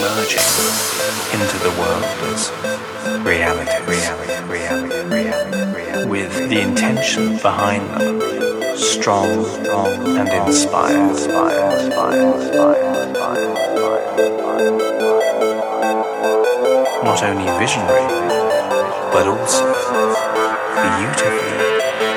merging into the world as reality, reality, reality, reality, with the intention behind them, strong, strong, and inspired, inspired, inspired, inspired, inspired. Not only visionary, but also beautifully